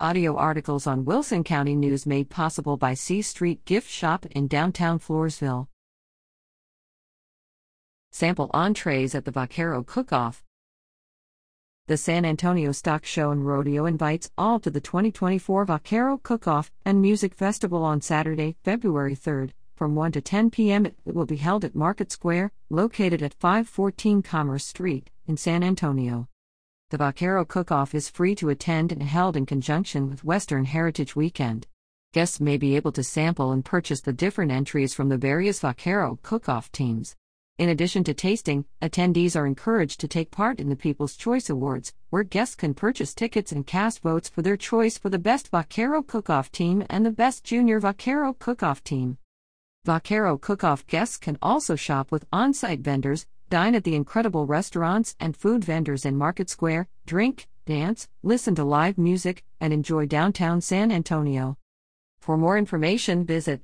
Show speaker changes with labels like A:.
A: Audio articles on Wilson County News made possible by C Street Gift Shop in downtown Floresville. Sample entrees at the Vaquero Cook Off. The San Antonio Stock Show and Rodeo invites all to the 2024 Vaquero Cook Off and Music Festival on Saturday, February 3rd, from 1 to 10 p.m. It will be held at Market Square, located at 514 Commerce Street, in San Antonio. The Vaquero Cook Off is free to attend and held in conjunction with Western Heritage Weekend. Guests may be able to sample and purchase the different entries from the various Vaquero Cook Off teams. In addition to tasting, attendees are encouraged to take part in the People's Choice Awards, where guests can purchase tickets and cast votes for their choice for the best Vaquero Cook Off team and the best junior Vaquero Cook Off team. Vaquero Cook Off guests can also shop with on site vendors, dine at the incredible restaurants and food vendors in Market Square, drink, dance, listen to live music, and enjoy downtown San Antonio. For more information, visit